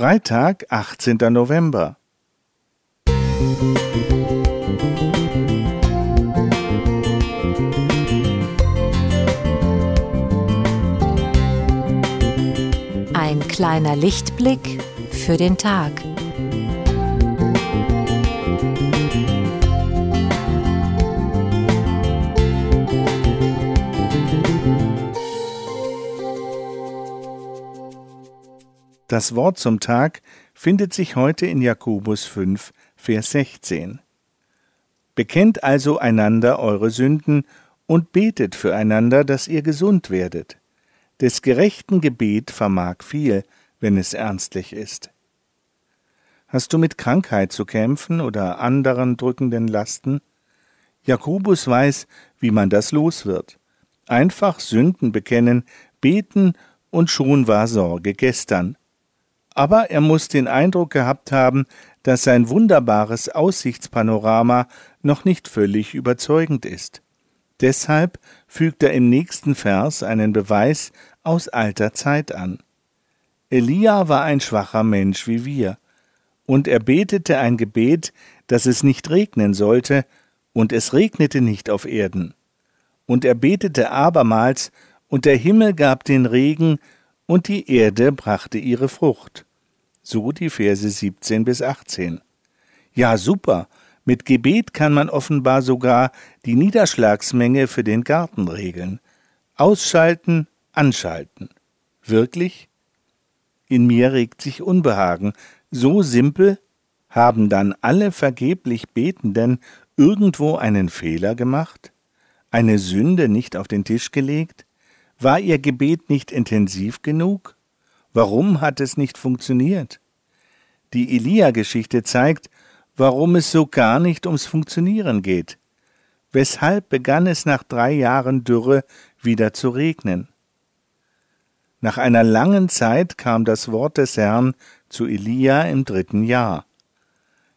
Freitag, 18. November. Ein kleiner Lichtblick für den Tag. Das Wort zum Tag findet sich heute in Jakobus 5, Vers 16. Bekennt also einander eure Sünden und betet füreinander, dass ihr gesund werdet. Des gerechten Gebet vermag viel, wenn es ernstlich ist. Hast du mit Krankheit zu kämpfen oder anderen drückenden Lasten? Jakobus weiß, wie man das los wird. Einfach Sünden bekennen, beten und schon war Sorge gestern aber er muss den Eindruck gehabt haben, dass sein wunderbares Aussichtspanorama noch nicht völlig überzeugend ist. Deshalb fügt er im nächsten Vers einen Beweis aus alter Zeit an. Elia war ein schwacher Mensch wie wir, und er betete ein Gebet, dass es nicht regnen sollte, und es regnete nicht auf Erden. Und er betete abermals, und der Himmel gab den Regen, und die Erde brachte ihre Frucht. So die Verse 17 bis 18. Ja, super. Mit Gebet kann man offenbar sogar die Niederschlagsmenge für den Garten regeln. Ausschalten, anschalten. Wirklich? In mir regt sich Unbehagen. So simpel? Haben dann alle vergeblich Betenden irgendwo einen Fehler gemacht? Eine Sünde nicht auf den Tisch gelegt? War ihr Gebet nicht intensiv genug? Warum hat es nicht funktioniert? Die Elia-Geschichte zeigt, warum es so gar nicht ums Funktionieren geht. Weshalb begann es nach drei Jahren Dürre wieder zu regnen? Nach einer langen Zeit kam das Wort des Herrn zu Elia im dritten Jahr.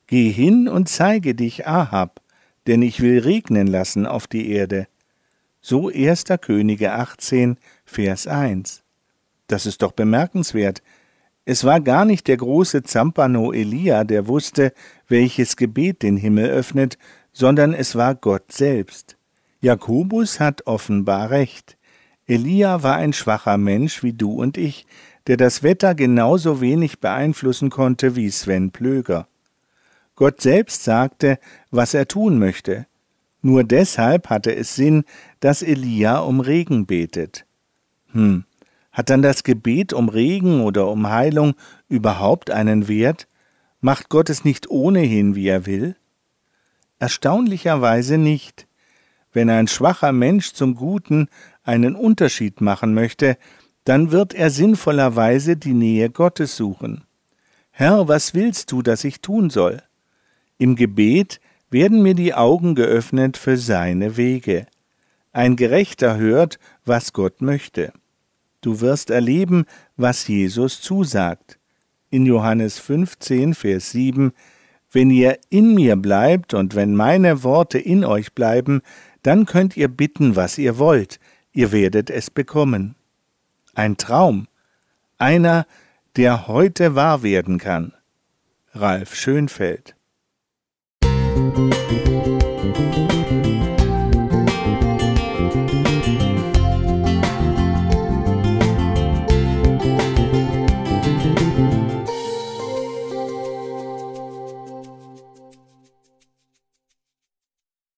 Geh hin und zeige dich Ahab, denn ich will regnen lassen auf die Erde. So 1. Könige 18, Vers 1. Das ist doch bemerkenswert. Es war gar nicht der große Zampano Elia, der wusste, welches Gebet den Himmel öffnet, sondern es war Gott selbst. Jakobus hat offenbar recht. Elia war ein schwacher Mensch wie du und ich, der das Wetter genauso wenig beeinflussen konnte wie Sven Plöger. Gott selbst sagte, was er tun möchte. Nur deshalb hatte es Sinn, dass Elia um Regen betet. Hm, hat dann das Gebet um Regen oder um Heilung überhaupt einen Wert? Macht Gott es nicht ohnehin, wie er will? Erstaunlicherweise nicht. Wenn ein schwacher Mensch zum Guten einen Unterschied machen möchte, dann wird er sinnvollerweise die Nähe Gottes suchen. Herr, was willst du, dass ich tun soll? Im Gebet werden mir die Augen geöffnet für seine Wege. Ein Gerechter hört, was Gott möchte. Du wirst erleben, was Jesus zusagt. In Johannes 15, Vers 7 Wenn ihr in mir bleibt und wenn meine Worte in euch bleiben, dann könnt ihr bitten, was ihr wollt, ihr werdet es bekommen. Ein Traum, einer, der heute wahr werden kann. Ralf Schönfeld Thank you.